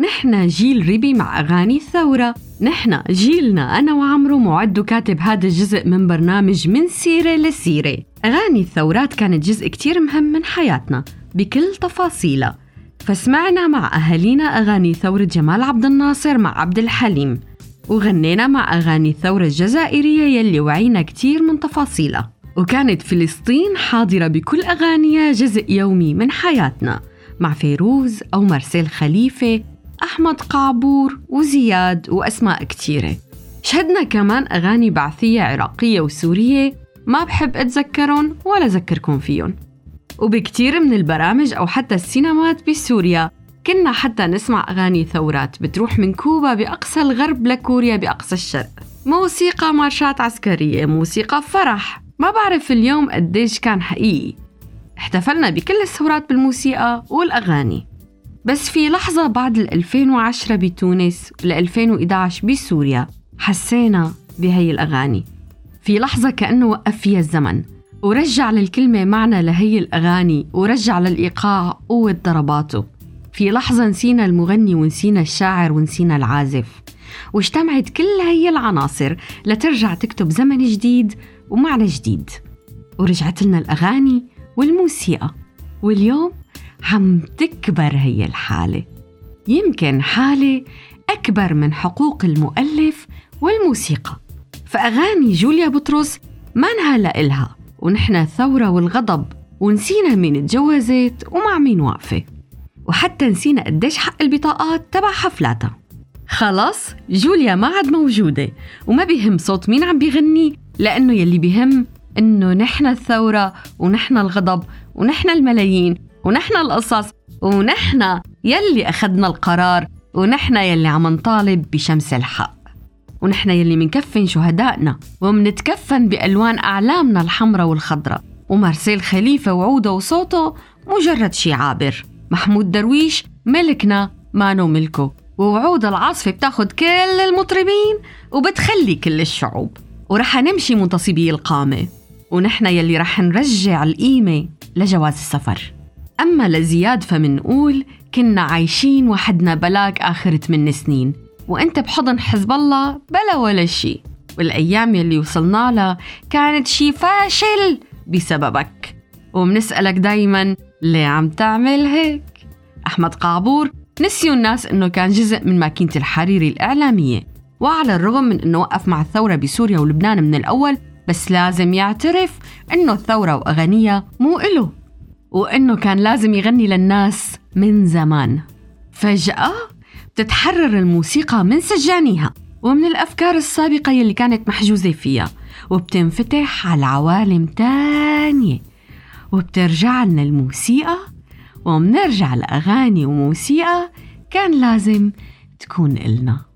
نحن جيل ربي مع أغاني الثورة نحن جيلنا أنا وعمرو معد وكاتب هذا الجزء من برنامج من سيرة لسيرة. أغاني الثورات كانت جزء كتير مهم من حياتنا بكل تفاصيلها. فسمعنا مع أهالينا أغاني ثورة جمال عبد الناصر مع عبد الحليم. وغنينا مع أغاني الثورة الجزائرية يلي وعينا كتير من تفاصيلها. وكانت فلسطين حاضرة بكل أغانيها جزء يومي من حياتنا مع فيروز أو مرسيل خليفة أحمد قعبور وزياد وأسماء كتيرة. شهدنا كمان أغاني بعثية عراقية وسورية ما بحب أتذكرهم ولا أذكركم فيهم. وبكتير من البرامج أو حتى السينمات بسوريا كنا حتى نسمع أغاني ثورات بتروح من كوبا بأقصى الغرب لكوريا بأقصى الشرق. موسيقى مارشات عسكرية موسيقى فرح. ما بعرف اليوم قديش كان حقيقي. احتفلنا بكل الثورات بالموسيقى والأغاني. بس في لحظة بعد ال 2010 بتونس وال 2011 بسوريا حسينا بهي الأغاني. في لحظة كأنه وقف فيها الزمن. ورجع للكلمة معنى لهي الأغاني ورجع للإيقاع قوة ضرباته. في لحظة نسينا المغني ونسينا الشاعر ونسينا العازف. واجتمعت كل هي العناصر لترجع تكتب زمن جديد ومعنى جديد. ورجعت لنا الأغاني والموسيقى. واليوم عم تكبر هي الحالة. يمكن حالة أكبر من حقوق المؤلف والموسيقى. فأغاني جوليا بطرس ما نهلا إلها ونحن الثورة والغضب ونسينا مين تجوزت ومع مين واقفة. وحتى نسينا قديش حق البطاقات تبع حفلاتها. خلاص جوليا ما عاد موجودة وما بيهم صوت مين عم بيغني لأنه يلي بيهم إنه نحن الثورة ونحن الغضب ونحن الملايين. ونحن القصص ونحن يلي أخذنا القرار ونحن يلي عم نطالب بشمس الحق. ونحن يلي منكفن شهدائنا ومنتكفن بألوان أعلامنا الحمراء والخضراء. ومارسيل خليفة وعودة وصوته مجرد شي عابر. محمود درويش ملكنا مانو ملكه. ووعود العاصفة بتاخد كل المطربين وبتخلي كل الشعوب. ورح نمشي منتصبي القامة. ونحن يلي رح نرجع القيمة لجواز السفر. أما لزياد فمنقول كنا عايشين وحدنا بلاك آخر 8 سنين وأنت بحضن حزب الله بلا ولا شي والأيام يلي وصلنا لها كانت شي فاشل بسببك. ومنسألك دايما ليه عم تعمل هيك؟ أحمد قعبور نسيوا الناس إنه كان جزء من ماكينة الحريري الإعلامية. وعلى الرغم من إنه وقف مع الثورة بسوريا ولبنان من الأول بس لازم يعترف إنه الثورة وأغانيها مو إله. وإنه كان لازم يغني للناس من زمان. فجأة بتتحرر الموسيقى من سجانيها ومن الأفكار السابقة يلي كانت محجوزة فيها وبتنفتح على عوالم تانية. وبترجع لنا الموسيقى وبنرجع لأغاني وموسيقى كان لازم تكون إلنا.